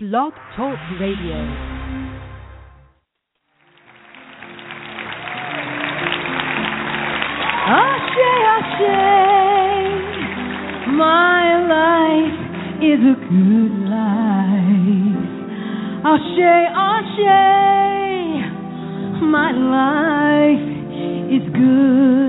Blog Talk Radio. Ashe, Ashe, my life is a good life. Ashe, Ashe, my life is good.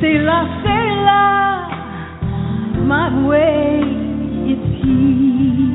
Selah, Selah, my way is peace.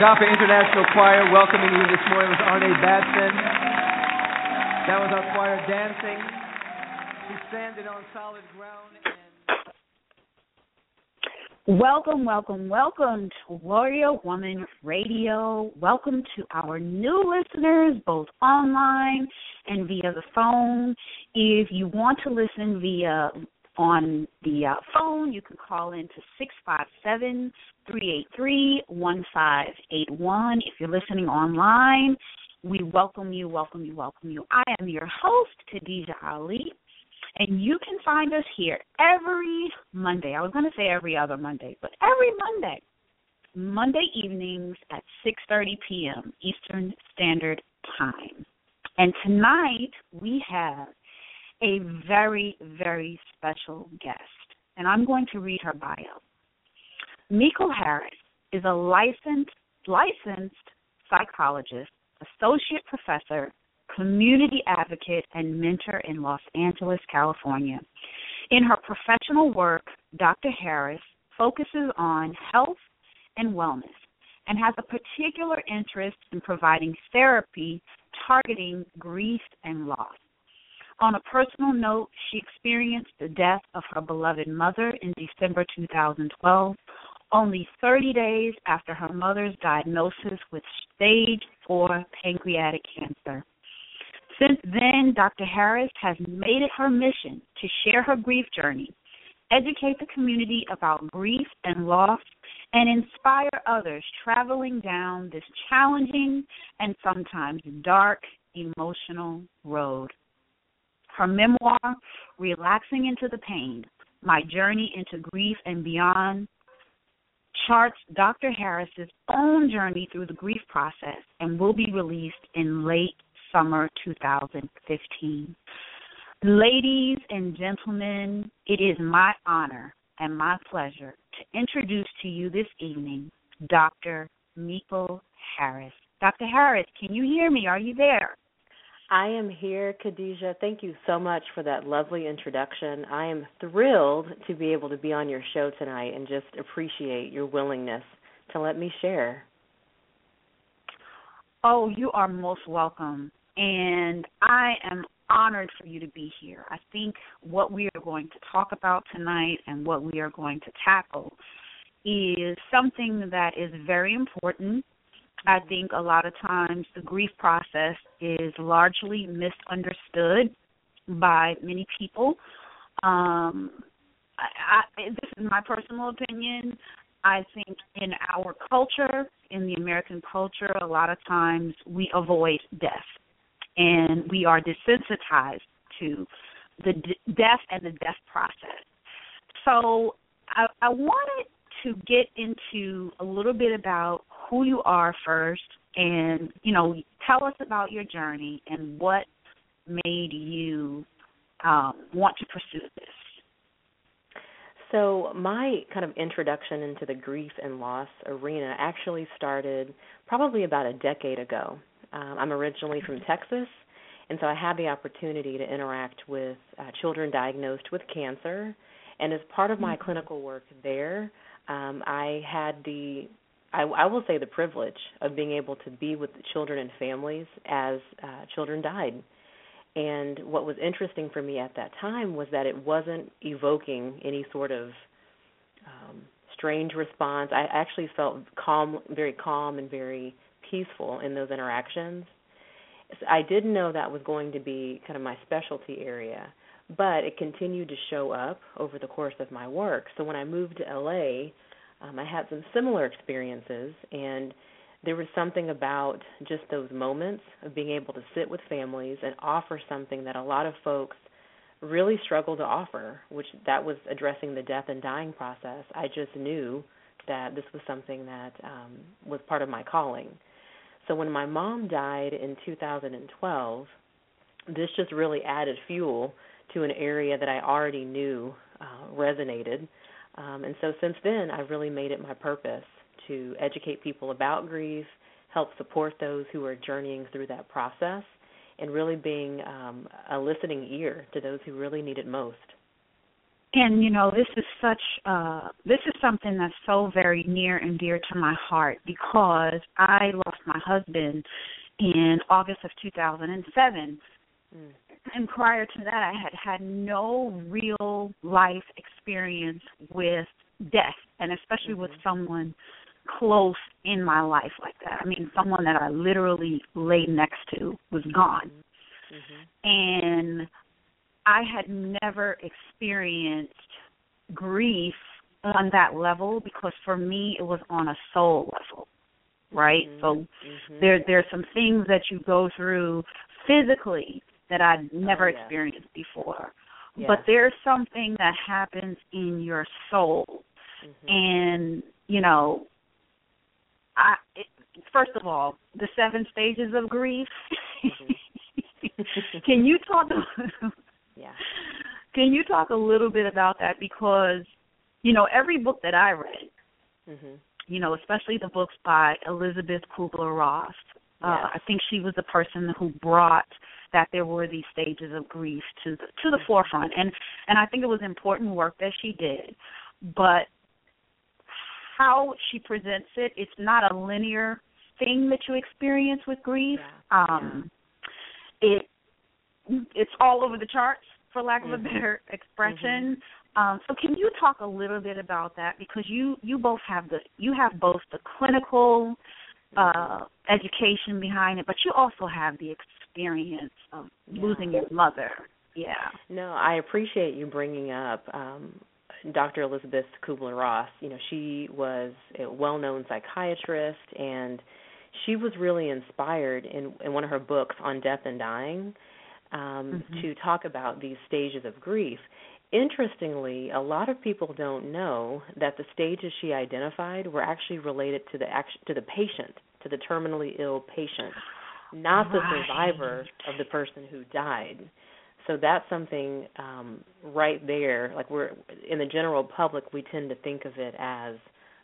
Agape International Choir welcoming you this morning was Arne Batson. That was our choir dancing. She's standing on solid ground Welcome, welcome, welcome to Warrior Woman Radio. Welcome to our new listeners, both online and via the phone. If you want to listen via on the uh, phone, you can call in to 657 383 1581. If you're listening online, we welcome you, welcome you, welcome you. I am your host, Khadijah Ali. And you can find us here every Monday. I was going to say every other Monday, but every Monday. Monday evenings at 6:30 p.m. Eastern Standard Time. And tonight we have a very very special guest, and I'm going to read her bio. Mekel Harris is a licensed licensed psychologist, associate professor, community advocate, and mentor in Los Angeles, California. In her professional work, Dr. Harris focuses on health and wellness and has a particular interest in providing therapy targeting grief and loss. On a personal note, she experienced the death of her beloved mother in December 2012, only 30 days after her mother's diagnosis with stage 4 pancreatic cancer. Since then, Dr. Harris has made it her mission to share her grief journey, educate the community about grief and loss, and inspire others traveling down this challenging and sometimes dark emotional road. Her memoir, Relaxing into the Pain My Journey into Grief and Beyond, charts Dr. Harris's own journey through the grief process and will be released in late summer 2015. Ladies and gentlemen, it is my honor and my pleasure to introduce to you this evening Dr. Mekel Harris. Dr. Harris, can you hear me? Are you there? I am here, Khadijah. Thank you so much for that lovely introduction. I am thrilled to be able to be on your show tonight and just appreciate your willingness to let me share. Oh, you are most welcome. And I am honored for you to be here. I think what we are going to talk about tonight and what we are going to tackle is something that is very important I think a lot of times the grief process is largely misunderstood by many people. Um, I, I, this is my personal opinion. I think in our culture, in the American culture, a lot of times we avoid death, and we are desensitized to the d- death and the death process. So I, I wanted to get into a little bit about who you are first and, you know, tell us about your journey and what made you um, want to pursue this. So, my kind of introduction into the grief and loss arena actually started probably about a decade ago. Um, I'm originally from Texas, and so I had the opportunity to interact with uh, children diagnosed with cancer. And as part of my mm-hmm. clinical work there, um, I had the I, I will say the privilege of being able to be with the children and families as uh, children died. And what was interesting for me at that time was that it wasn't evoking any sort of um, strange response. I actually felt calm, very calm, and very peaceful in those interactions. I didn't know that was going to be kind of my specialty area, but it continued to show up over the course of my work. So when I moved to LA, um, I had some similar experiences, and there was something about just those moments of being able to sit with families and offer something that a lot of folks really struggle to offer, which that was addressing the death and dying process. I just knew that this was something that um, was part of my calling. So when my mom died in 2012, this just really added fuel to an area that I already knew uh, resonated. Um, and so since then, I've really made it my purpose to educate people about grief, help support those who are journeying through that process, and really being um, a listening ear to those who really need it most. And you know, this is such uh this is something that's so very near and dear to my heart because I lost my husband in August of 2007. Mm and prior to that, I had had no real life experience with death, and especially mm-hmm. with someone close in my life like that. I mean, someone that I literally lay next to was gone. Mm-hmm. And I had never experienced grief on that level because for me it was on a soul level right mm-hmm. so mm-hmm. there there's some things that you go through physically that I'd never oh, yeah. experienced before. Yeah. But there's something that happens in your soul. Mm-hmm. And, you know, I it, first of all, the seven stages of grief. Mm-hmm. can you talk Yeah. Can you talk a little bit about that because you know, every book that I read, mm-hmm. you know, especially the books by Elisabeth Kubler Ross, uh, I think she was the person who brought that there were these stages of grief to the, to the forefront, and and I think it was important work that she did, but how she presents it, it's not a linear thing that you experience with grief. Yeah. Um. It it's all over the charts, for lack of a mm-hmm. better expression. Mm-hmm. Um, so can you talk a little bit about that because you you both have the you have both the clinical uh, education behind it, but you also have the experience of Yeah. losing your mother. Yeah. No, I appreciate you bringing up um, Dr. Elisabeth Kubler Ross. You know, she was a well-known psychiatrist, and she was really inspired in, in one of her books on death and dying um, Mhm. to talk about these stages of grief. Interestingly, a lot of people don't know that the stages she identified were actually related to the act- to the patient, to the terminally ill patient, not the survivor of the person who died. So that's something um, right there. Like we're in the general public, we tend to think of it as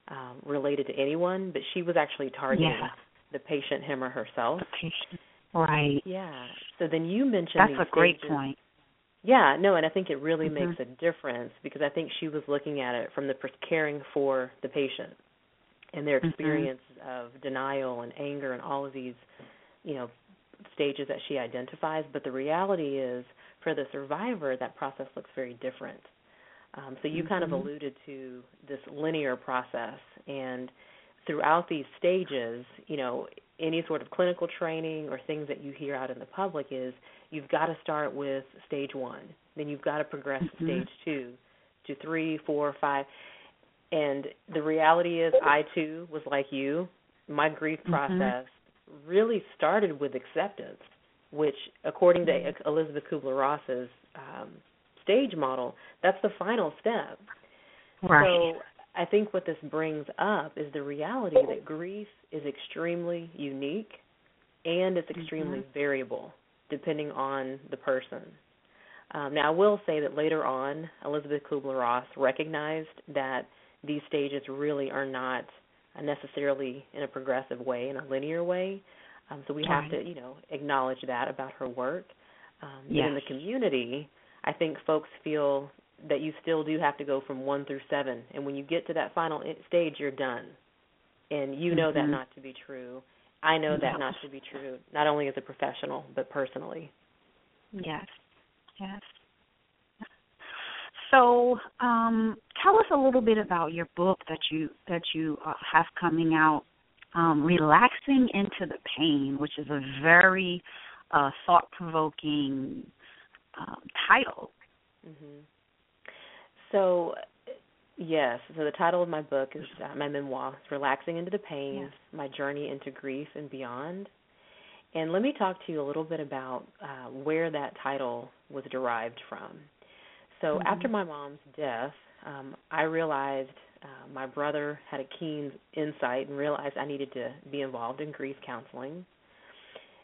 um, related to anyone, but she was actually targeting Yeah. the patient, him or herself. The patient. Right. Yeah. So then you mentioned That's a great stages. point. Yeah, no, and I think it really Mhm. makes a difference because I think she was looking at it from the caring for the patient and their Mhm. experience of denial and anger and all of these, you know, stages that she identifies. But the reality is, for the survivor, that process looks very different. Um, so you kind of Mhm. alluded to this linear process, and throughout these stages, you know, any sort of clinical training or things that you hear out in the public is you've got to start with stage one, then you've got to progress to Mhm. stage two, to three, four, five. And the reality is, I too was like you. My grief Mhm. process really started with acceptance, which, according to Elisabeth Kubler Ross's um, stage model, that's the final step. Right. So I think what this brings up is the reality that grief is extremely unique and it's extremely Mhm. variable depending on the person. Um, now, I will say that later on, Elisabeth Kubler Ross recognized that these stages really are not necessarily in a progressive way, in a linear way. Um, so we have to, you know, acknowledge that about her work. Um, Yes. in the community, I think folks feel that you still do have to go from one through seven, and when you get to that final stage, you're done. And you know that Mhm. not to be true. I know that No. not to be true, not only as a professional but personally. Yes. Yes. So, um, tell us a little bit about your book that you that you uh, have coming out, um, "Relaxing into the Pain," which is a very uh, thought-provoking um, title. hmm So, yes. So the title of my book is uh, my memoir, "Relaxing into the Pain: Yes. My Journey into Grief and Beyond." And let me talk to you a little bit about uh, where that title was derived from. So Mhm. after my mom's death, um, I realized uh, my brother had a keen insight and realized I needed to be involved in grief counseling,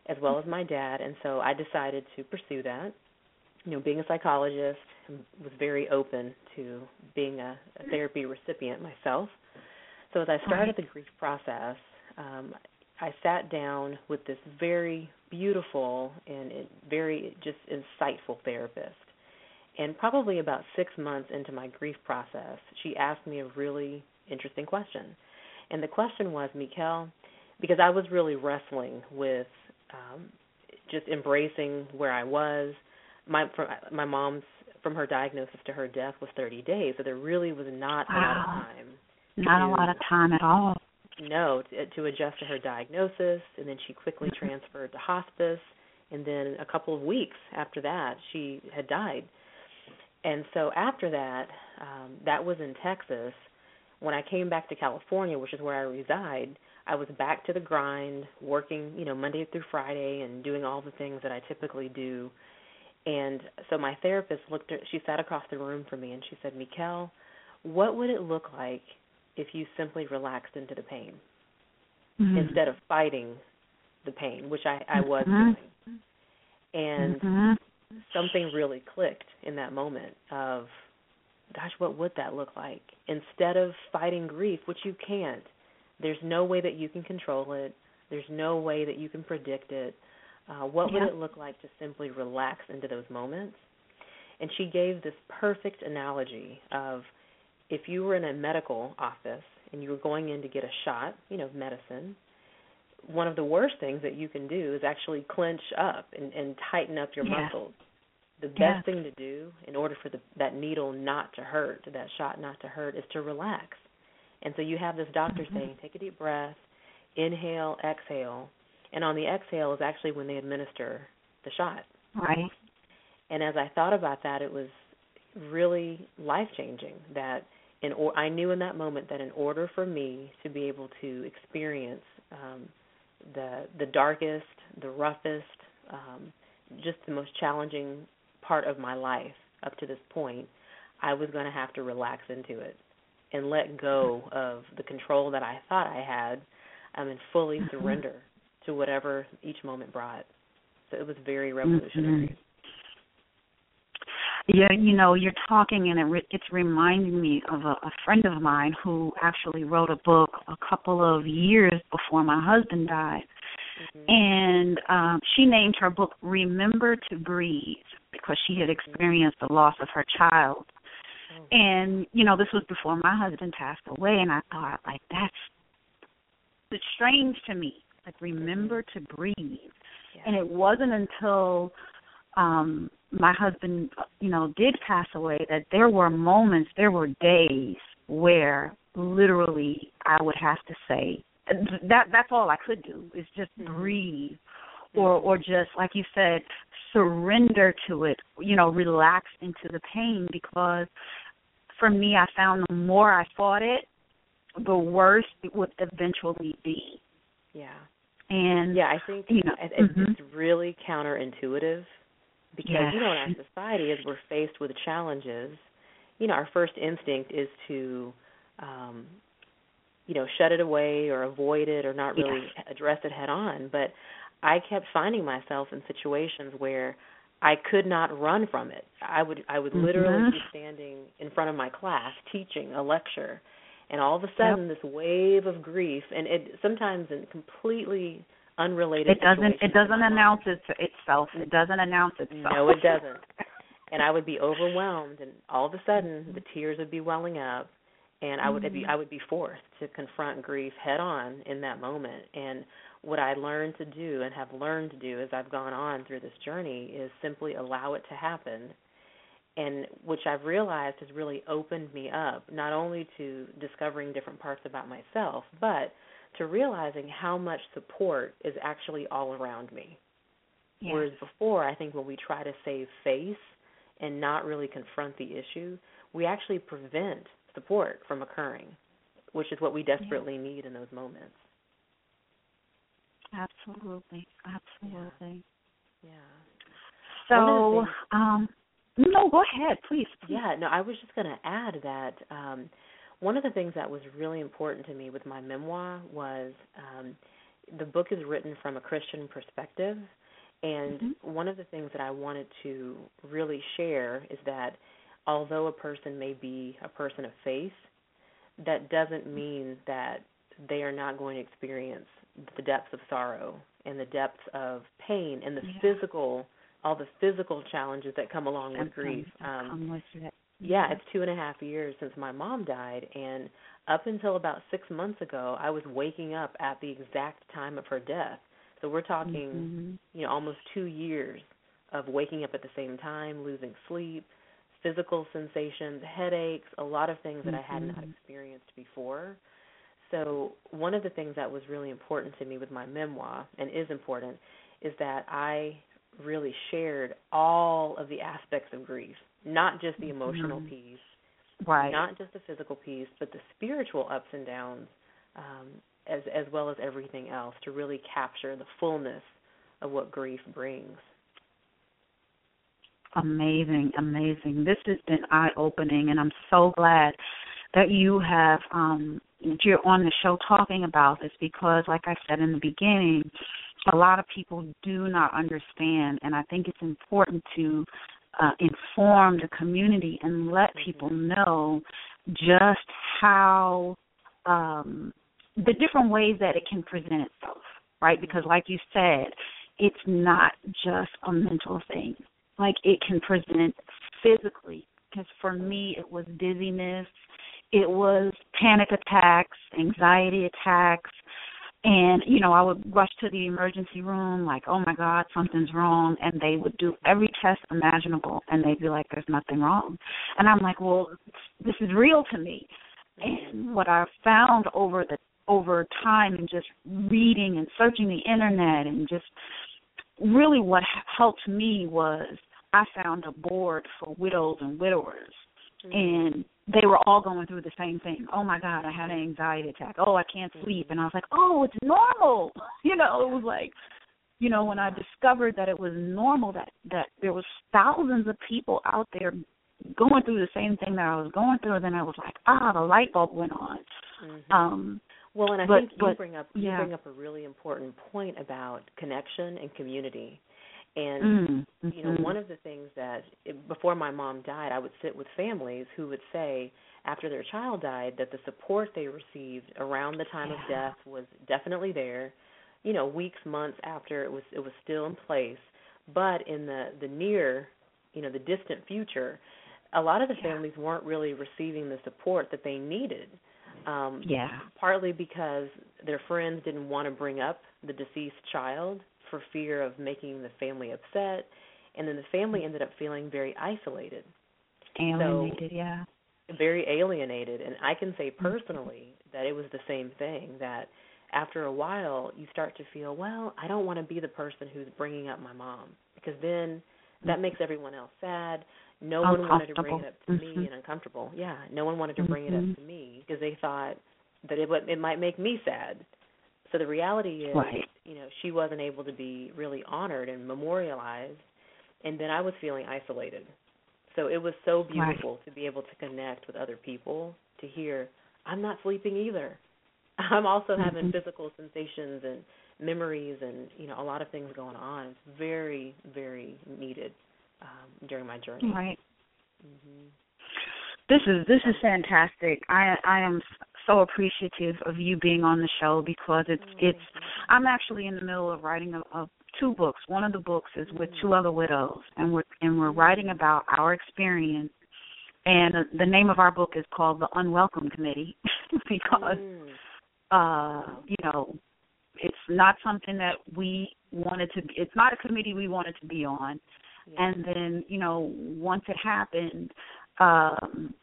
as well as my dad. And so I decided to pursue that. You know, being a psychologist, was very open to being a, a therapy recipient myself. So as I started the grief process, um, I sat down with this very beautiful and very just insightful therapist. And probably about six months into my grief process, she asked me a really interesting question. And the question was, Mekel, because I was really wrestling with um, just embracing where I was. My from my mom's from her diagnosis to her death was 30 days, so there really was not a lot of time. Not a lot of time at all. no to, to adjust to her diagnosis and then she quickly Mhm. transferred to hospice and then a couple of weeks after that she had died and so after that um that was in Texas when I came back to California which is where I reside I was back to the grind working you know Monday through Friday and doing all the things that I typically do and so my therapist looked at she sat across the room from me and she said Mekel what would it look like if you simply relaxed into the pain Mhm. instead of fighting the pain, which I, I was Mhm. doing. And Mhm. Something really clicked in that moment of, gosh, what would that look like? Instead of fighting grief, which you can't, there's no way that you can control it, there's no way that you can predict it. Uh, what would it look like to simply relax into those moments? And she gave this perfect analogy of if you were in a medical office and you were going in to get a shot, you know, medicine, one of the worst things that you can do is actually clench up and, and tighten up your Yes. muscles. The best Yes. thing to do in order for the, that needle not to hurt, that shot not to hurt, is to relax. And so you have this doctor Mhm. saying, take a deep breath, inhale, exhale. And on the exhale is actually when they administer the shot. Right. And as I thought about that, it was really life changing. That in or I knew in that moment that in order for me to be able to experience um, the the darkest, the roughest, um, just the most challenging part of my life up to this point, I was going to have to relax into it and let go of the control that I thought I had um, and fully Mm-hmm. surrender to whatever each moment brought. So it was very revolutionary. Yeah, you know, you're talking, and it re- it's reminding me of a, a friend of mine who actually wrote a book a couple of years before my husband died, Mhm. and um, she named her book "Remember to Breathe" because she had experienced the loss of her child. Oh. And you know, this was before my husband passed away, and I thought, like, that's it's strange to me. Like, remember to breathe. Yeah. And it wasn't until um my husband, you know, did pass away that there were moments, there were days where literally I would have to say that that's all I could do is just Mhm. breathe or or just like you said surrender to it, you know, relax into the pain because for me I found the more I fought it, the worse it would eventually be. yeah. And Yeah, I think you know, it, it's mhm. it's really counterintuitive because Yes. you know in our society as we're faced with challenges, you know our first instinct is to um you know shut it away or avoid it or not really Yes. address it head on, but I kept finding myself in situations where I could not run from it. I would I would literally Mhm. be standing in front of my class teaching a lecture and all of a sudden this wave of grief and it sometimes in completely unrelated it doesn't it doesn't in my life. announce it itself. It doesn't announce itself. No, it doesn't. And I would be overwhelmed, and all of a sudden, the tears would be welling up, and I would be mm. I would be forced to confront grief head on in that moment. And what I learned to do and have learned to do as I've gone on through this journey is simply allow it to happen. And which I've realized has really opened me up, not only to discovering different parts about myself, but to realizing how much support is actually all around me. Yes. Whereas before, I think when we try to save face and not really confront the issue, we actually prevent support from occurring, which is what we desperately need in those moments. Absolutely. Absolutely. Yeah. So, the things- um no, go ahead, please. please. Yeah, no, I was just going to add that um, one of the things that was really important to me with my memoir was um, the book is written from a Christian perspective. And Mhm. one of the things that I wanted to really share is that although a person may be a person of faith, that doesn't mean that they are not going to experience the depths of sorrow and the depths of pain and the Yeah. physical all the physical challenges that come along with grief. Um, come with it. Yeah, it's two and a half years since my mom died, and up until about six months ago, I was waking up at the exact time of her death. So we're talking, Mhm. you know, almost two years of waking up at the same time, losing sleep, physical sensations, headaches, a lot of things that I had not Mhm. experienced before. So one of the things that was really important to me with my memoir, and is important, is that I really shared all of the aspects of grief, not just the emotional Mhm. piece, Right. not just the physical piece, but the spiritual ups and downs, um, as as well as everything else, to really capture the fullness of what grief brings. Amazing, amazing. This has been eye opening and I'm so glad that you have um that you're on the show talking about this because like I said in the beginning, a lot of people do not understand and I think it's important to uh inform the community and let people know just how um the different ways that it can present itself, right? Because like you said, it's not just a mental thing. Like it can present physically because for me it was dizziness it was panic attacks anxiety attacks and you know i would rush to the emergency room like oh my god something's wrong and they would do every test imaginable and they'd be like there's nothing wrong. And i'm like well this is real to me. And what i found over the over time and just reading and searching the internet and just really what helped me was I found a board for widows and widowers, Mm-hmm. and they were all going through the same thing. Oh my God, I had an anxiety attack. Oh, I can't sleep, and I was like, oh, it's normal. You know, it was like, you know, when I discovered that it was normal that that there was thousands of people out there going through the same thing that I was going through, then I was like, ah, the light bulb went on. Mhm. Um, Well, and I But- think you but- bring up you yeah. bring up a really important point about connection and community. And mm, you know, mhm. one of the things that before my mom died, I would sit with families who would say after their child died that the support they received around the time of death was definitely there. You know, weeks, months after it was it was still in place, but in the the near, you know, the distant future, a lot of the Yeah. families weren't really receiving the support that they needed. Um, yeah, partly because their friends didn't want to bring up the deceased child for fear of making the family upset and then the family ended up feeling very isolated alienated. yeah, very alienated and i can say personally that it was the same thing that after a while you start to feel well i don't want to be the person who's bringing up my mom because then that makes everyone else sad no one wanted to bring it up to me Mhm. and uncomfortable yeah no one wanted to bring it Mhm. up to me because they thought that it would it might make me sad so the reality is Right. You know she wasn't able to be really honored and memorialized and then i was feeling isolated so it was so Right. beautiful to be able to connect with other people to hear i'm not sleeping either i'm also having Mhm. physical sensations and memories and you know a lot of things going on it's very very needed um during my journey right. hmm This is this is fantastic. I I am so appreciative of you being on the show because it's Oh, it's I'm actually in the middle of writing a, a two books. One of the books is with two other widows, and we're and we're writing about our experience. And the name of our book is called The Unwelcome Committee because Mm. uh, you know it's not something that we wanted to. It's not a committee we wanted to be on. And then you know once it happened, um,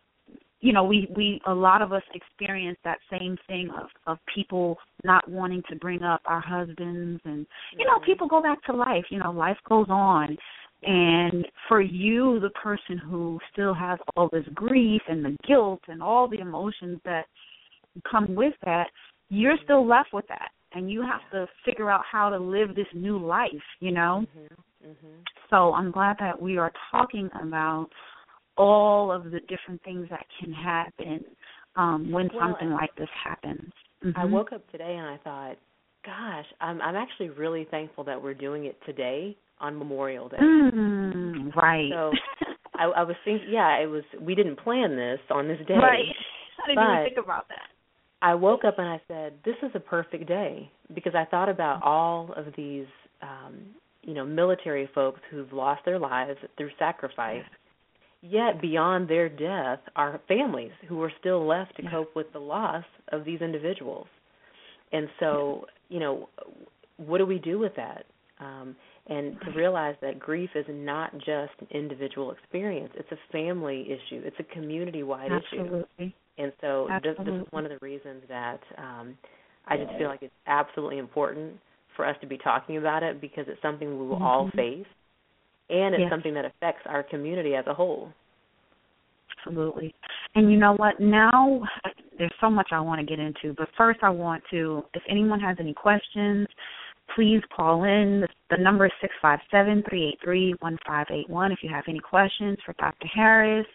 you know we we a lot of us experience that same thing of of people not wanting to bring up our husbands and you know people go back to life you know life goes on. And for you the person who still has all this grief and the guilt and all the emotions that come with that you're still left with that. And you have to figure out how to live this new life you know? Mhm. Mhm. so I'm glad that we are talking about all of the different things that can happen um, when Well, something like this happens. I Mhm. woke up today and I thought, gosh, I'm I'm actually really thankful that we're doing it today on Memorial Day. Mm, right. So, I, I was thinking, yeah, it was. We didn't plan this on this day. right. I didn't even think about that. I woke up and I said, "This is a perfect day," because I thought Mm-hmm. about all of these, um, you know, military folks who've lost their lives through sacrifice. Yet beyond their death are families who are still left to Yeah. cope with the loss of these individuals. And so, you know, what do we do with that? Um, and to realize that grief is not just an individual experience; it's a family issue. It's a community-wide issue. Absolutely. And so this, this is one of the reasons that um, I just feel like it's absolutely important for us to be talking about it because it's something we will all Mhm. face, and it's Yes. something that affects our community as a whole. Absolutely. And you know what? Now there's so much I want to get into, but first I want to if anyone has any questions, please call in. The, the number is six five seven three eight three one five eight one. If you have any questions for Dr. Harris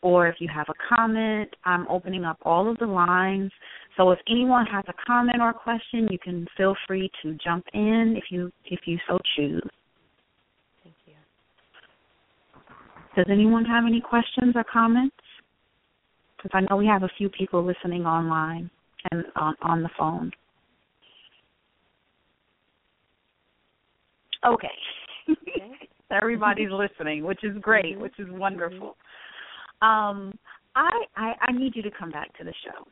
or if you have a comment, I'm opening up all of the lines. So if anyone has a comment or a question, you can feel free to jump in if you if you so choose. Thank you. Does anyone have any questions or comments? Because I know we have a few people listening online and on, on the phone. Okay. Okay. Everybody's listening, which is great, Mhm. which is wonderful. Um, I, I I need you to come back to the show.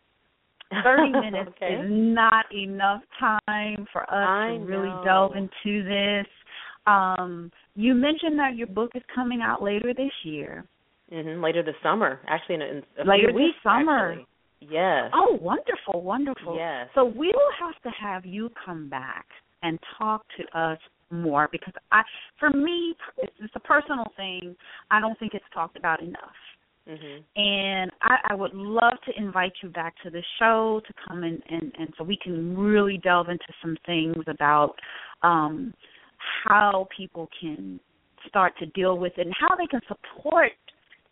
Thirty minutes okay. is not enough time for us I to really know. delve into this. Um, you mentioned that your book is coming out later this year. hmm Later this summer, actually, in, a- in a Later few this summer. actually. Yes. Oh, wonderful, wonderful. Yes. So we will have to have you come back and talk to us more because I, for me, it's, it's a personal thing. I don't think it's talked about enough. Mm-hmm. And I, I would love to invite you back to the show to come in and, and so we can really delve into some things about um, how people can start to deal with it and how they can support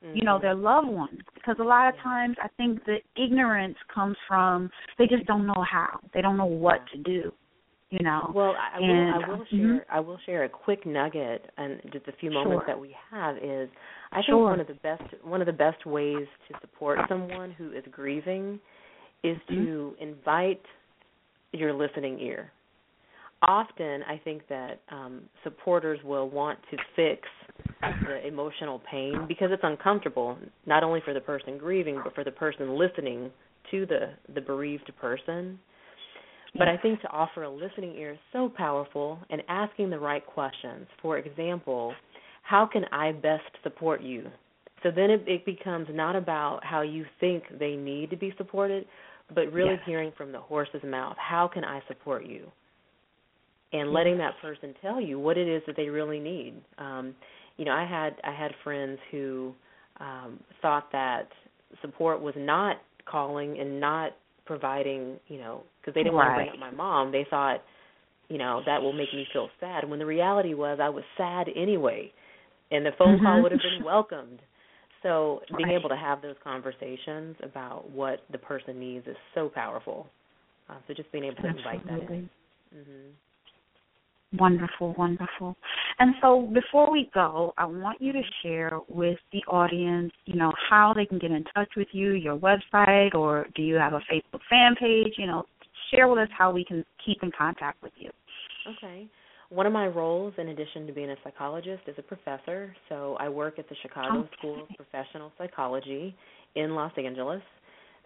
Mm-hmm. you know their loved ones because a lot of times i think the ignorance comes from they just don't know how they don't know what to do you know Well, I, And- will. I will mhm. share. I will share a quick nugget, and just a few moments Sure. that we have is. I think Sure. one of the best one of the best ways to support someone who is grieving is Mm-hmm. to invite your listening ear. Often, I think that um, supporters will want to fix the emotional pain because it's uncomfortable, not only for the person grieving, but for the person listening to the the bereaved person. But I think to offer a listening ear is so powerful and asking the right questions. For example, how can I best support you? So then it, it becomes not about how you think they need to be supported, but really Yes. hearing from the horse's mouth, how can I support you? And letting that person tell you what it is that they really need. Um, you know, I had I had friends who um, thought that support was not calling and not providing, you know, because they didn't want to bring up my mom. They thought, you know, that will make me feel sad. When the reality was, I was sad anyway, and the phone call Mhm. would have been welcomed. So being Right. able to have those conversations about what the person needs is so powerful. Uh, so just being able to invite that Absolutely. in. hmm Wonderful, wonderful. And so before we go, I want you to share with the audience, you know, how they can get in touch with you, your website, or do you have a Facebook fan page? You know, share with us how we can keep in contact with you. Okay. One of my roles, in addition to being a psychologist, is a professor. So I work at the Chicago Okay. School of Professional Psychology in Los Angeles.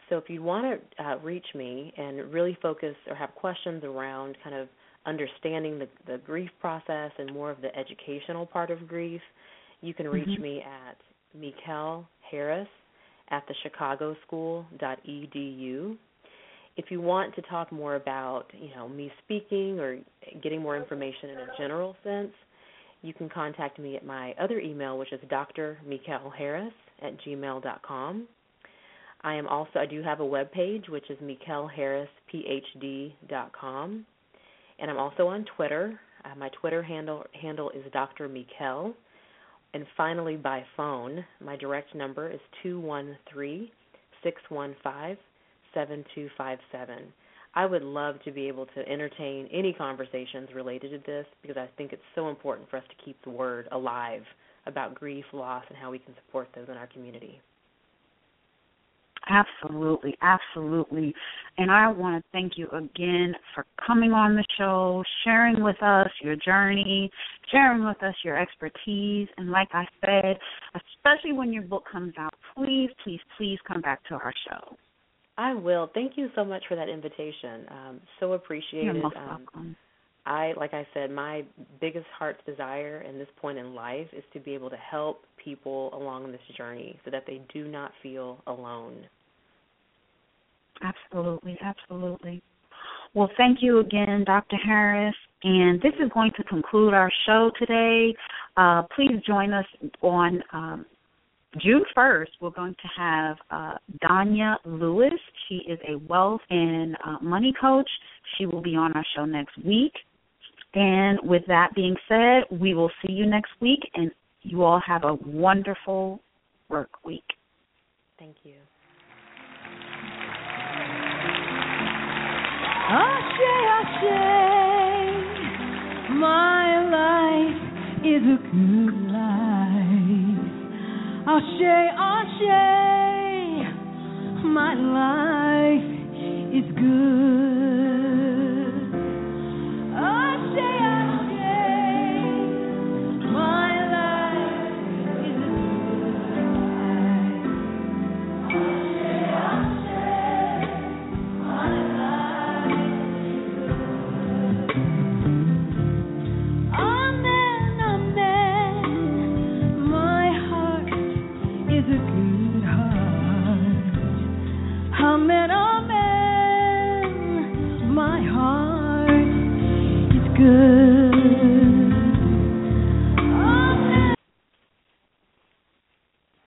So if you want to uh, reach me and really focus or have questions around kind of understanding the, the grief process and more of the educational part of grief, you can reach Mhm. me at Mekel Harris at the Chicago School.edu. If you want to talk more about, you know, me speaking or getting more information in a general sense, you can contact me at my other email, which is Dr. Mekel Harris at gmail.com. I am also I do have a web page, which is mekelharrisphd.com, and I'm also on Twitter. Uh, my Twitter handle handle is Dr. Mekel. And finally, by phone, my direct number is 213 615 7257. I would love to be able to entertain any conversations related to this because I think it's so important for us to keep the word alive about grief, loss, and how we can support those in our community. Absolutely, absolutely. And I want to thank you again for coming on the show, sharing with us your journey, sharing with us your expertise. And like I said, especially when your book comes out, please, please, please come back to our show. I will. Thank you so much for that invitation. Um, so appreciated. You're most Um, welcome. I, like I said, my biggest heart's desire in this point in life is to be able to help people along this journey so that they do not feel alone. Absolutely, absolutely. Well, thank you again, Dr. Harris. And this is going to conclude our show today. Uh, please join us on um, June 1st. We're going to have uh, Danya Lewis. She is a wealth and uh, money coach. She will be on our show next week. And with that being said, we will see you next week, and you all have a wonderful work week. Thank you. Ashe, Ashe, my life is a good life. Ashe, Ashe, my life is good.